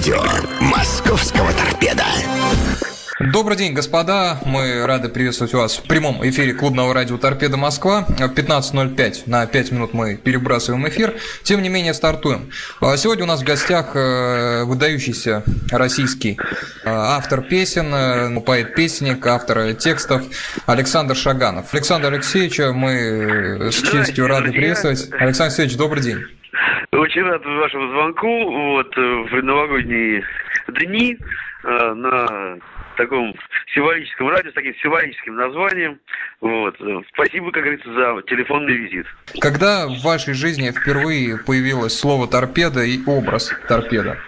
радио московского торпеда. Добрый день, господа. Мы рады приветствовать вас в прямом эфире клубного радио «Торпеда Москва». В 15.05 на 5 минут мы перебрасываем эфир. Тем не менее, стартуем. А сегодня у нас в гостях э, выдающийся российский э, автор песен, э, поэт-песенник, автор текстов Александр Шаганов. Александр Алексеевич, мы с честью рады приветствовать. Александр Алексеевич, добрый день. Очень рад вашему звонку. Вот в предновогодние дни на таком символическом радио, с таким символическим названием. Вот. Спасибо, как говорится, за телефонный визит. Когда в вашей жизни впервые появилось слово торпеда и образ торпеда?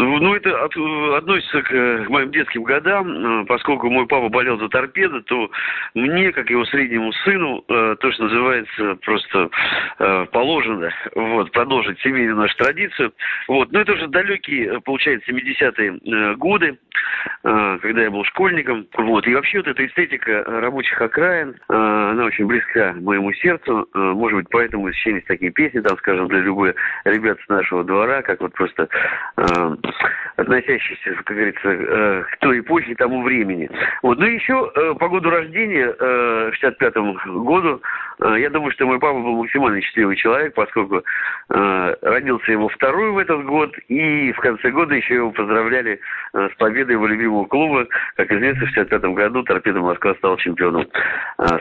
Ну, это относится к, моим детским годам. Э, поскольку мой папа болел за торпедо, то мне, как его среднему сыну, э, то, что называется, просто э, положено вот, продолжить семейную нашу традицию. Вот. Но это уже далекие, получается, 70-е годы, когда я был школьником. Вот. И вообще вот эта эстетика рабочих окраин, она очень близка моему сердцу. Может быть, поэтому сочинились такие песни, там, скажем, для любых ребят с нашего двора, как вот просто относящийся, как говорится, э, к той эпохе, тому времени. Вот. Ну и еще э, по году рождения, э, 65 году, э, я думаю, что мой папа был максимально счастливый человек, поскольку родился его второй в этот год, и в конце года еще его поздравляли с победой его любимого клуба. Как известно, в 65 году Торпедо Москва стал чемпионом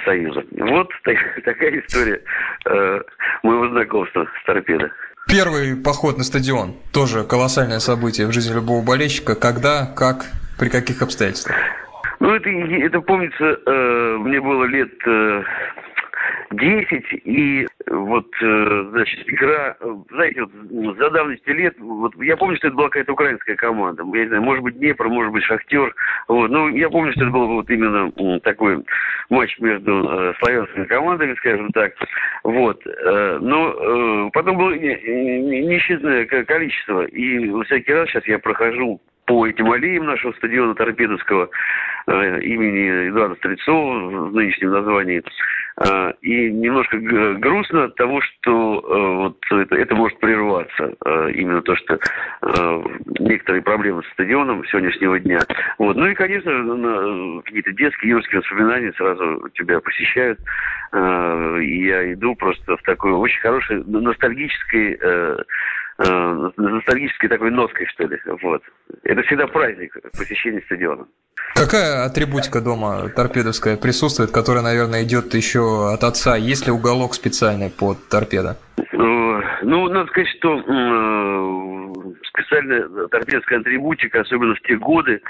Союза. Вот так, такая история моего знакомства с Торпедо. Первый поход на стадион. Тоже колоссальное событие в жизни любого болельщика. Когда, как, при каких обстоятельствах? Ну, это, это помнится, э, мне было лет э, 10, и вот, э, значит, игра, знаете, вот за давности лет, вот я помню, что это была какая-то украинская команда, я не знаю, может быть Днепр, может быть Шахтер, вот, ну, я помню, что это был вот именно такой матч между э, славянскими командами, скажем так, вот, э, но э, потом было несчетное количество, и всякий раз сейчас я прохожу по этим аллеям нашего стадиона Торпедовского э, имени Эдуарда Стрельцова в нынешнем названии. Э, и немножко грустно от того, что э, вот это, это может прерваться. Э, именно то, что э, некоторые проблемы с стадионом сегодняшнего дня. Вот. Ну и, конечно, какие-то детские, юрские воспоминания сразу тебя посещают. Э, я иду просто в такой очень хорошей ностальгической э, э, ностальгической такой ноткой, что ли. Вот. Это всегда праздник посещения стадиона. Какая атрибутика дома торпедовская присутствует, которая, наверное, идет еще от отца? Есть ли уголок специальный под торпедо? Ну, надо сказать, что э, специальная торпедская атрибутика, особенно в те годы,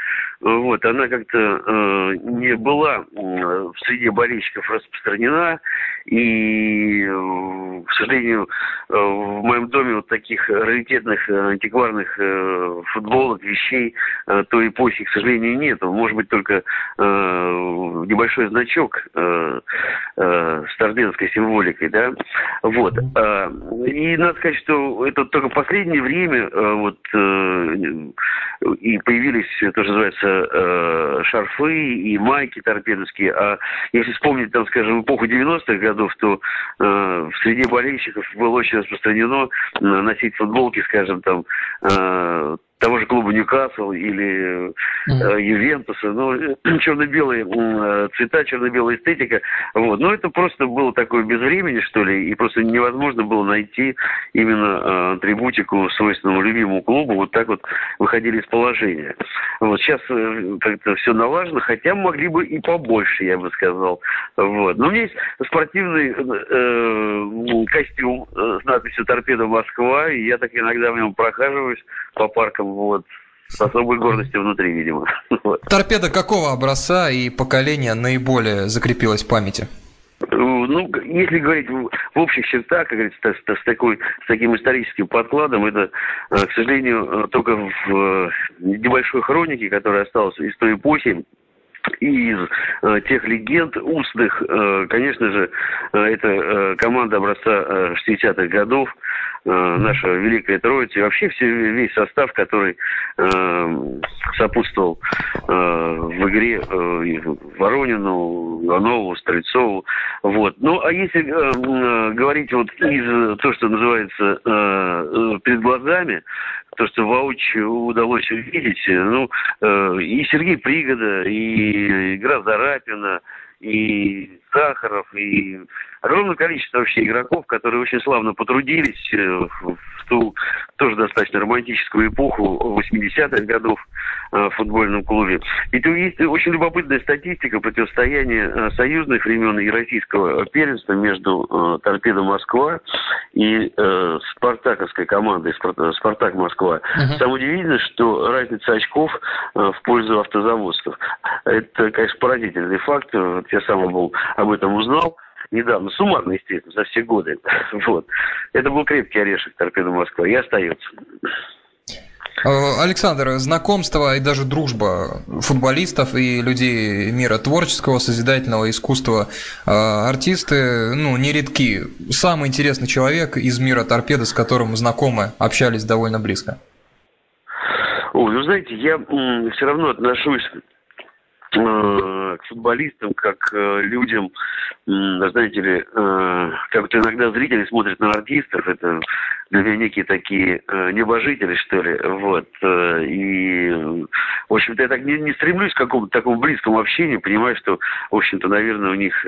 вот, она как-то э, не была в среде болельщиков распространена. И, э, к сожалению, э, в моем доме вот таких раритетных э, антикварных э, футболок, вещей э, той эпохи, к сожалению, нет. Может быть, только э, небольшой значок э, э, с торпедской символикой, да. Вот. Э, и надо сказать, что это только последнее время э, вот э, и появились, то, что называется, э, шарфы и майки торпедовские. А если вспомнить, там, скажем, эпоху 90-х годов, то в среде болельщиков было очень распространено носить футболки, скажем, там, того же клуба Ньюкасл или э, Ювентуса, ну, черно-белые э, цвета, черно-белая эстетика, вот, но это просто было такое без времени, что ли, и просто невозможно было найти именно э, атрибутику свойственному любимому клубу, вот так вот выходили из положения. Вот, сейчас э, как-то все налажено, хотя могли бы и побольше, я бы сказал, вот. Но у меня есть спортивный э, костюм э, с надписью «Торпеда Москва», и я так иногда в нем прохаживаюсь по паркам вот, с особой гордостью внутри, видимо. Торпеда какого образца и поколения наиболее закрепилась в памяти? Ну, если говорить в, общих чертах, как говорится, с, с, такой, с таким историческим подкладом, это, э, к сожалению, только в э, небольшой хронике, которая осталась из той эпохи, и из э, тех легенд устных, э, конечно же, э, это э, команда образца э, 60-х годов, наша Великая Троица и вообще все, весь состав, который сопутствовал в игре Воронину, Иванову, Стрельцову. Вот. Ну, а если говорить вот из то, что называется перед глазами, то, что воочию удалось увидеть, ну, и Сергей Пригода, и игра Зарапина, и Сахаров, и огромное количество вообще игроков, которые очень славно потрудились э, в ту тоже достаточно романтическую эпоху 80-х годов э, в футбольном клубе. Ведь есть очень любопытная статистика противостояния э, союзных времен и российского первенства между Торпедо Москва и спартаковской командой Спартак Москва. Uh-huh. Самое удивительное, что разница очков в пользу автозаводцев. Это, конечно, поразительный факт. Я сам был об этом узнал недавно, суммарно, естественно, за все годы. Вот. Это был крепкий орешек торпеда Москва и остается. Э, Александр, знакомство и даже дружба футболистов и людей мира творческого, созидательного искусства, э, артисты, ну, нередки. Самый интересный человек из мира торпеды, с которым знакомы, общались довольно близко. Ой, ну знаете, я все равно отношусь к футболистам, как э, людям, знаете ли, э, как-то иногда зрители смотрят на артистов, это для меня некие такие небожители, что ли, вот, и, в общем-то, я так не, не стремлюсь к какому-то такому близкому общению, понимаю, что, в общем-то, наверное, у них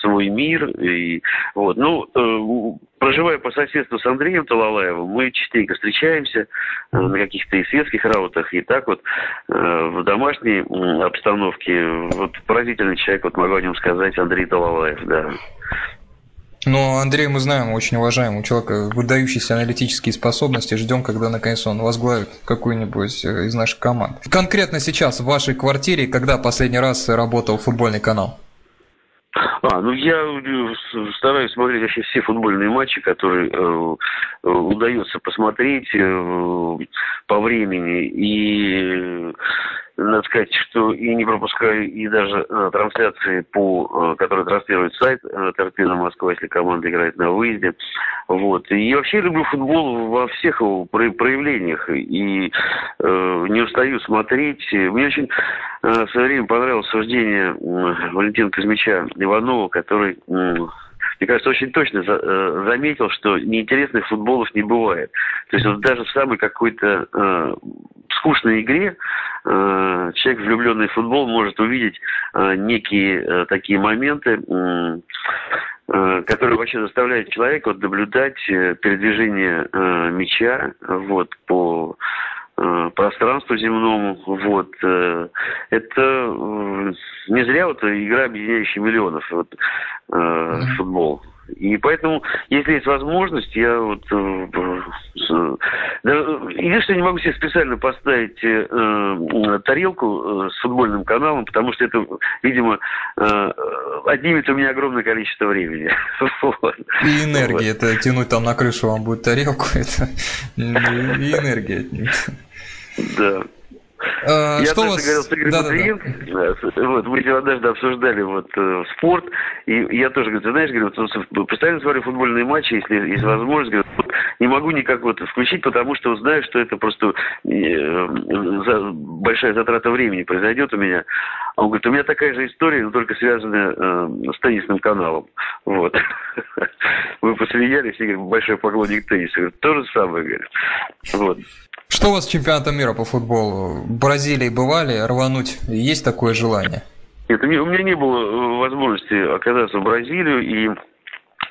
свой мир, и, вот, ну, проживая по соседству с Андреем Талалаевым, мы частенько встречаемся на каких-то и светских раутах, и так вот в домашней обстановке. Вот поразительный человек, вот могу о нем сказать, Андрей Талалаев, да. Но Андрей мы знаем, очень уважаем, у человека выдающиеся аналитические способности. Ждем, когда наконец он возглавит какую-нибудь э, из наших команд. Конкретно сейчас в вашей квартире, когда последний раз работал футбольный канал? А, ну я э, стараюсь смотреть вообще все футбольные матчи, которые э, э удается посмотреть э, по времени. И надо сказать, что и не пропускаю и даже э, трансляции, по, э, которые транслирует сайт э, Торпедо Москва, если команда играет на выезде. Вот. И вообще люблю футбол во всех его проявлениях. И э, не устаю смотреть. Мне очень э, в свое время понравилось суждение э, Валентина Казмича Иванова, который э, мне кажется, очень точно за, э, заметил, что неинтересных футболов не бывает. То есть вот даже в самой какой-то э, скучной игре э, человек, влюбленный в футбол, может увидеть э, некие э, такие моменты, э, которые вообще заставляют человека вот, наблюдать э, передвижение э, мяча вот, по э, пространству земному. Вот. Э, это э, не зря вот игра, объединяющая миллионов, вот, э, футбол. И поэтому, если есть возможность, я вот... Э, э, единственное, не могу себе специально поставить э, тарелку с футбольным каналом, потому что это, видимо, отнимет у меня огромное количество времени. И энергии. Это тянуть там на крышу вам будет тарелку, это и энергия Да. А, я что тоже вас... говорил с Игорем да, да, да. вот, мы однажды обсуждали вот э, спорт, и я тоже говорю, ты знаешь, говорю, вот, постоянно смотрю футбольные матчи, если есть возможность, говорю, вот, не могу никак вот включить, потому что знаю, что это просто э, за, большая затрата времени произойдет у меня. А он говорит, у меня такая же история, но только связанная э, с теннисным каналом. Вот. Мы посмеялись, и говорит, большой поклонник тенниса. Говорит, то же самое, говорит. Вот. Что у вас с чемпионатом мира по футболу? В Бразилии бывали, рвануть есть такое желание? Нет, у меня не было э, возможности оказаться в Бразилию, и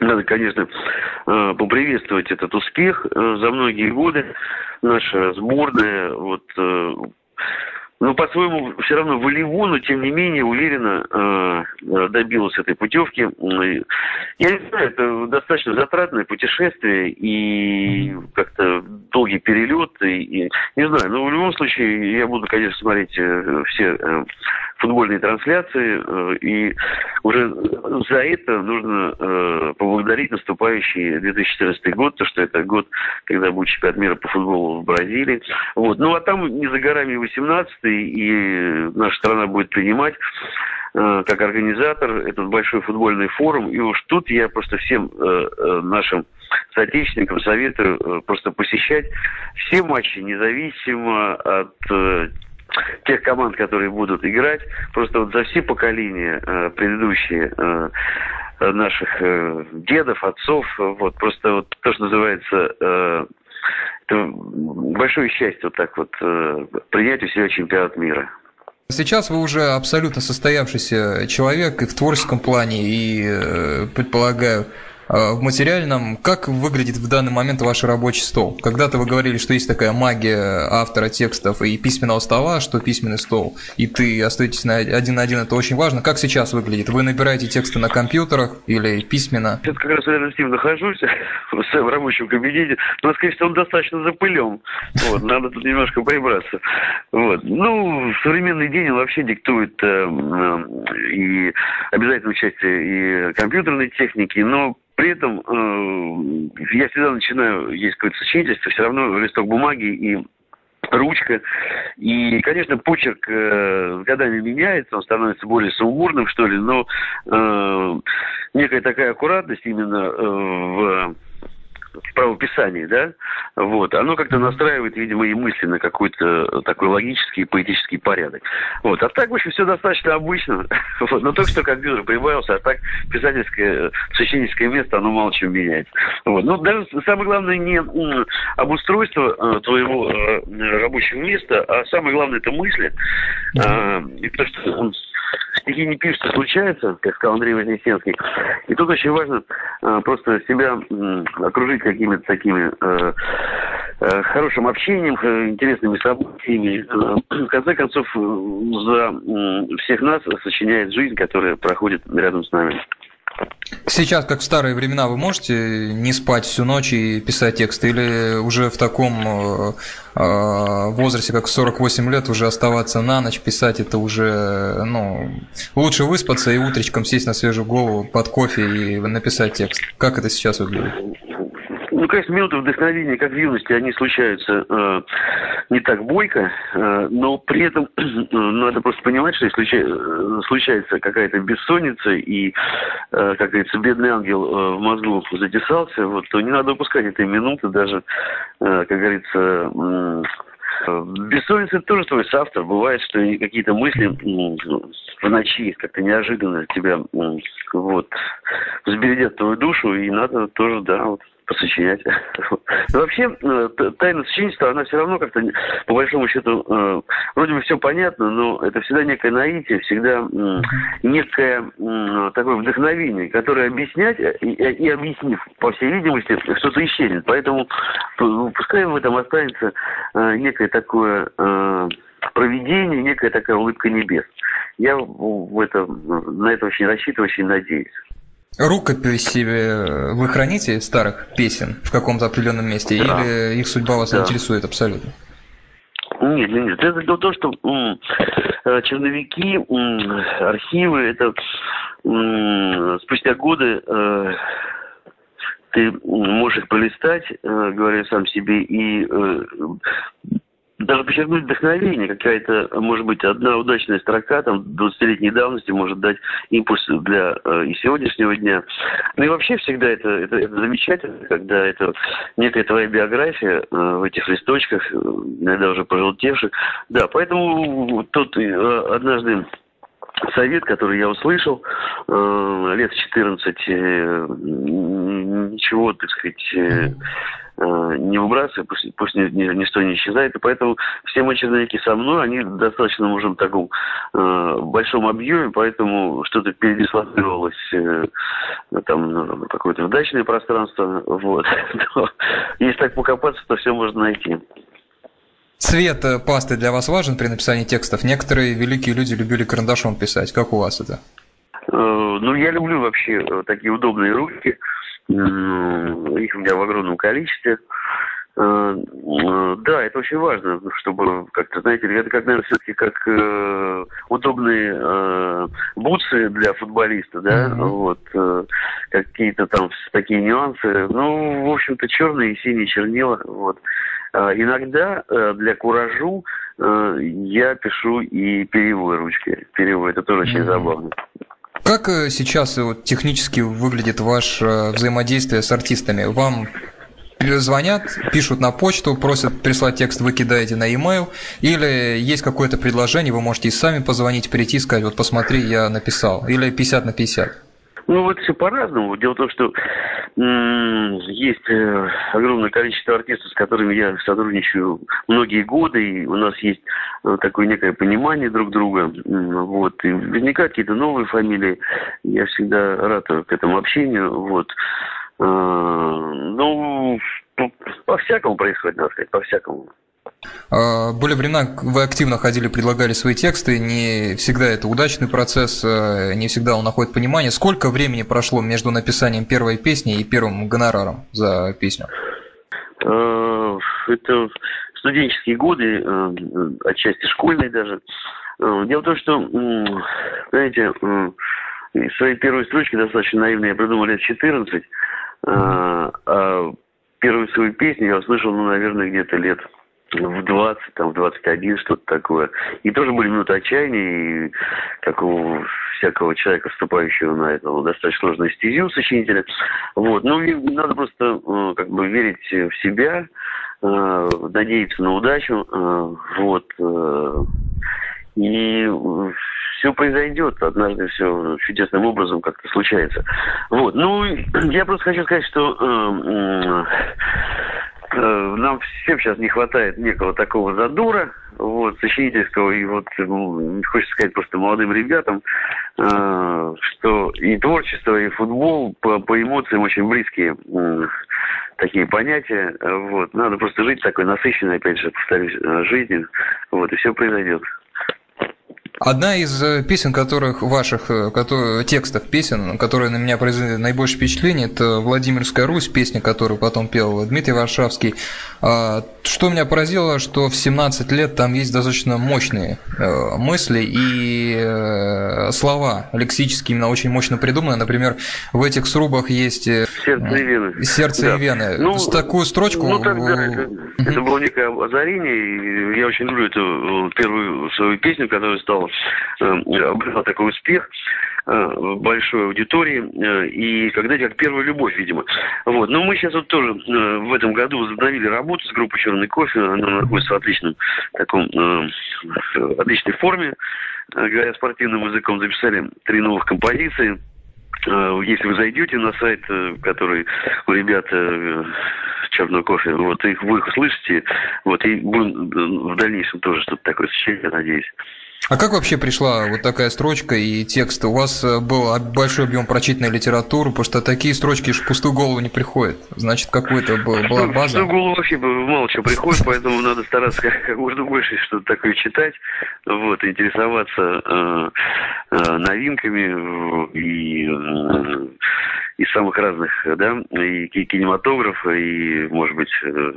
надо, конечно, э, поприветствовать этот успех э, за многие годы. Наша сборная вот ну, по-своему, все равно волево, но тем не менее уверенно э, добилась этой путевки. Я не знаю, это достаточно затратное путешествие и как-то долгий перелет. И, и, не знаю, но в любом случае я буду, конечно, смотреть э, все э, футбольные трансляции. Э, и уже за это нужно э, поблагодарить наступающий 2014 год, то, что это год, когда будет чемпионат мира по футболу в Бразилии. Вот. Ну, а там не за горами 18 и наша страна будет принимать как организатор этот большой футбольный форум. И уж тут я просто всем нашим соотечественникам советую просто посещать все матчи, независимо от тех команд, которые будут играть. Просто вот за все поколения предыдущие наших дедов, отцов, вот просто вот то, что называется это большое счастье вот так вот э, принять у себя чемпионат мира. Сейчас вы уже абсолютно состоявшийся человек и в творческом плане, и, э, предполагаю, в материальном, как выглядит в данный момент ваш рабочий стол? Когда-то вы говорили, что есть такая магия автора текстов и письменного стола, что письменный стол, и ты остаетесь на один на один, это очень важно. Как сейчас выглядит? Вы набираете тексты на компьютерах или письменно? Сейчас как раз рядом с ним нахожусь, в своем рабочем кабинете. Но, скорее всего, он достаточно запылен. Вот, надо тут немножко прибраться. Вот. Ну, современный день он вообще диктует э, э, и обязательное участие и компьютерной техники, но при этом э, я всегда начинаю, есть какое-то сочинительство, все равно листок бумаги и ручка. И, конечно, почерк э, с годами меняется, он становится более сумбурным, что ли, но э, некая такая аккуратность именно э, в в правописании, да, вот, оно как-то настраивает, видимо, и мысли на какой-то такой логический и поэтический порядок. Вот, а так, в общем, все достаточно обычно, вот, но только что компьютер прибавился, а так писательское, сочинительское место, оно мало чем меняется. Вот, но даже самое главное не обустройство э, твоего э, рабочего места, а самое главное это мысли, э, и то, что стихи не пишутся, случается, как сказал Андрей Вознесенский. И тут очень важно э, просто себя э, окружить какими-то такими э, э, хорошим общением, э, интересными событиями. Э, в конце концов, за э, всех нас сочиняет жизнь, которая проходит рядом с нами. Сейчас, как в старые времена, вы можете не спать всю ночь и писать тексты, или уже в таком э, э, возрасте, как 48 лет, уже оставаться на ночь, писать это уже, ну, лучше выспаться и утречком сесть на свежую голову под кофе и написать текст. Как это сейчас выглядит? Ну, конечно, минуты вдохновения, как в юности, они случаются э, не так бойко, э, но при этом э, надо просто понимать, что если э, случается какая-то бессонница и, э, как говорится, бедный ангел э, в мозгу затесался, вот, то не надо упускать этой минуты даже, э, как говорится, э, Бессонница тоже твой соавтор. Бывает, что какие-то мысли в ночи как-то неожиданно тебя вот взбередят твою душу, и надо тоже, да, вот посочинять. Но вообще, э, тайна сочинительства, она все равно как-то, по большому счету, э, вроде бы все понятно, но это всегда некое наитие, всегда некое такое вдохновение, которое объяснять и, и объяснив, по всей видимости, что-то исчезнет. Поэтому пускай в этом останется э, некое такое проведение, некая такая улыбка небес. Я в это, на это очень рассчитываю, очень надеюсь. Рукописи э, вы храните старых песен в каком-то определенном месте, да. или их судьба вас да. интересует абсолютно? Нет, нет, нет. Это то, что м, э, черновики, м, архивы, это м, спустя годы э, ты можешь их полистать, э, говоря сам себе, и э, даже подчеркнуть вдохновение, какая-то, может быть, одна удачная строка, там, 20-летней давности может дать импульс для э, и сегодняшнего дня. Ну и вообще всегда это, это, это замечательно, когда это некая твоя биография э, в этих листочках, э, иногда уже пожелтевших. Да, поэтому тут э, однажды совет, который я услышал э, лет 14, э, ничего, так сказать, Э, не выбрасывай, пусть, пусть ни, ни, ничто не исчезает. И поэтому все мои черновики со мной, они достаточно уже в таком э, большом объеме, поэтому что-то передислоцировалось э, там на какое-то удачное пространство. Вот. Если так покопаться, то все можно найти. Цвет э, пасты для вас важен при написании текстов? Некоторые великие люди любили карандашом писать. Как у вас это? Э, ну, я люблю вообще такие удобные руки. Их у меня в огромном количестве. Э, да, это очень важно, чтобы как-то, знаете, это как, наверное, все-таки как э, удобные э, бутсы для футболиста, да, mm-hmm. вот, э, какие-то там такие нюансы. Ну, в общем-то, черные и синие чернила, вот. Э, иногда э, для куражу я пишу и перьевой ручкой. Перьевой, это тоже очень забавно. Как сейчас вот, технически выглядит ваше взаимодействие с артистами? Вам звонят, пишут на почту, просят прислать текст, вы кидаете на e-mail, или есть какое-то предложение, вы можете и сами позвонить, прийти и сказать, вот посмотри, я написал, или 50 на 50. Ну, вот все по-разному. Дело в том, что есть э, огромное количество артистов, с которыми я сотрудничаю многие годы, и у нас есть э, такое некое понимание друг друга. Вот. И возникают какие-то новые фамилии. Я всегда рад к этому общению. Вот. Э, ну, по-всякому происходит, надо сказать, по-всякому. А, были времена, вы активно ходили, предлагали свои тексты, не всегда это удачный процесс, э, не всегда он находит понимание. Сколько времени прошло между написанием первой песни и первым гонораром за песню? Э, это студенческие годы, отчасти школьные даже. Дело в том, что, знаете, свои первые строчки достаточно наивные я придумал лет 14, а, а первую свою песню я услышал, ну, наверное, где-то лет в 20, там, в 21, что-то такое. И тоже были минуты отчаяния, и как у всякого человека, вступающего на эту достаточно сложную стезю сочинителя. Вот. Ну, и надо просто э, как бы верить в себя, э, надеяться на удачу. Э, вот. И все произойдет, однажды все чудесным образом как-то случается. Вот, ну, я просто хочу сказать, что нам всем сейчас не хватает некого такого задура, вот, сочинительского, и вот, хочется сказать просто молодым ребятам, э, что и творчество, и футбол по, по эмоциям очень близкие э, такие понятия, вот, надо просто жить такой насыщенной, опять же, повторюсь, э, жизнью, вот, и все произойдет. Одна из э, песен, которых ваших э, которые, текстов песен, которые на меня произвели наибольшее впечатление, это Владимирская Русь, песня, которую потом пел Дмитрий Варшавский. А, что меня поразило, что в 17 лет там есть достаточно мощные э, мысли и слова лексические именно очень мощно придуманы. Например, в этих срубах есть сердце и вены. Сердце да. и вены. Ну, С такую строчку. Ну тогда это, это было некое озарение. И я очень люблю эту первую свою песню, которая стала Э, обрела такой успех э, большой аудитории, э, и когда как первая любовь, видимо. Вот. Но мы сейчас вот тоже в этом году возобновили работу с группой «Черный кофе», она находится в отличном таком, отличной форме, говоря спортивным языком, записали три новых композиции, если вы зайдете на сайт, который у ребят черного кофе, вот их вы их услышите, вот и будем в дальнейшем тоже что-то такое сочинять, я надеюсь. А как вообще пришла вот такая строчка и текст? У вас э, был большой объем прочитанной литературы, потому что такие строчки в пустую голову не приходят. Значит, какой-то был, была база. В пустую голову вообще мало чего приходит, поэтому надо стараться как, как можно больше что-то такое читать, вот, интересоваться э, э, новинками и э, из самых разных, да, и кинематографа, и, может быть, э,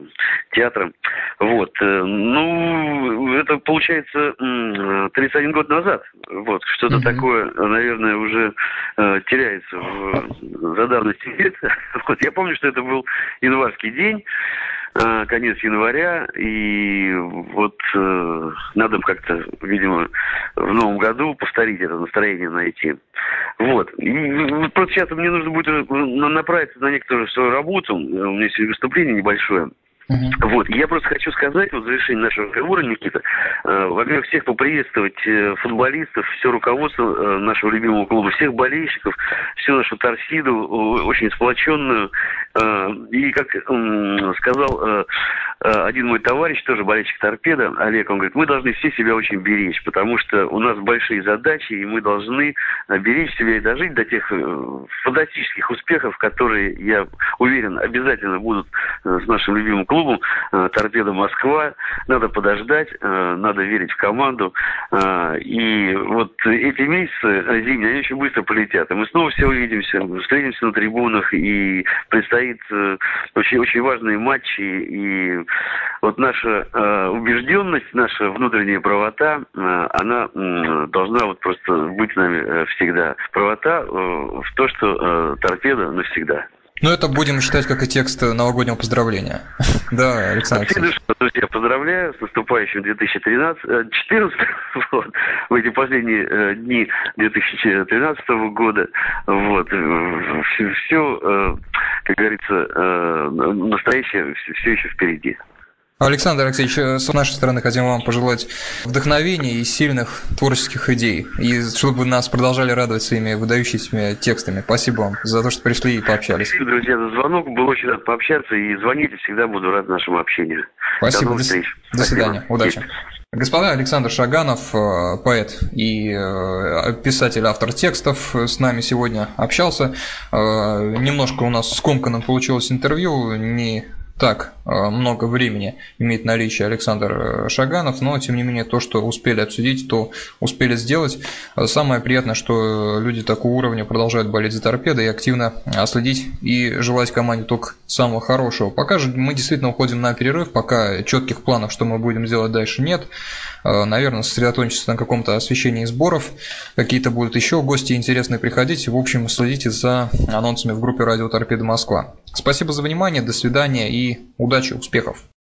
театра. Вот. Э, ну, это получается 31 год назад. Вот. Что-то mm-hmm. такое, наверное, уже э, теряется в, за давностью лет. Вот. Я помню, что это был январский день. Э, конец января, и вот э, надо как-то, видимо, в новом году повторить это настроение найти. Вот. И, ну, просто сейчас мне нужно будет э, направиться на некоторую свою работу. У меня есть выступление небольшое. Uh-huh. Вот, я просто хочу сказать, вот в завершении нашего разговора, Никита, э, во-первых, всех поприветствовать э, футболистов, все руководство э, нашего любимого клуба, всех болельщиков, всю нашу торсиду, очень сплоченную. Э, и, как э, сказал э, э, один мой товарищ, тоже болельщик торпеда, Олег, он говорит, мы должны все себя очень беречь, потому что у нас большие задачи, и мы должны э, беречь себя и дожить до тех э, фантастических успехов, которые, я уверен, обязательно будут э, с нашим любимым клубом э, «Торпеда Москва». Надо подождать, э, надо верить в команду. Э, и вот эти месяцы зимние, они очень быстро полетят. И мы снова все увидимся, встретимся на трибунах, и предстоит очень, очень важные матчи. И вот наша убежденность, наша внутренняя правота, она должна вот просто быть нами всегда. Правота в то, что торпеда навсегда. Ну, это будем считать как и текст новогоднего поздравления. Да, Александр Алексеевич. Поздравляю с наступающим 2013, 14, вот, в эти последние э, дни 2013 года. Вот, все, все э, как говорится, э, настоящее все еще впереди. Александр Алексеевич, э, с нашей стороны хотим вам пожелать вдохновения и сильных творческих идей, и чтобы нас продолжали радовать своими выдающимися текстами. Спасибо вам за то, что пришли и пообщались. Спасибо, друзья, за звонок. Был очень рад пообщаться, и звоните, всегда буду рад нашему общению. Спасибо. До встреч. До свидания. Спасибо. Удачи. Господа, Александр Шаганов, э, поэт и э, писатель, автор текстов, с нами сегодня общался. Немножко у нас скомканно получилось интервью, не так много времени имеет наличие Александр э, Шаганов, но тем не менее то, что успели обсудить, то успели сделать. Самое приятное, что люди такого уровня продолжают болеть за торпеды и активно следить и желать команде только самого хорошего. Пока же мы действительно уходим на перерыв, пока четких планов, что мы будем делать дальше, нет. Э, наверное, сосредоточиться на каком-то освещении сборов. Какие-то будут еще гости интересные приходить. В общем, следите за анонсами в группе Радио Торпеда Москва. Спасибо за внимание, до свидания и удачи, успехов!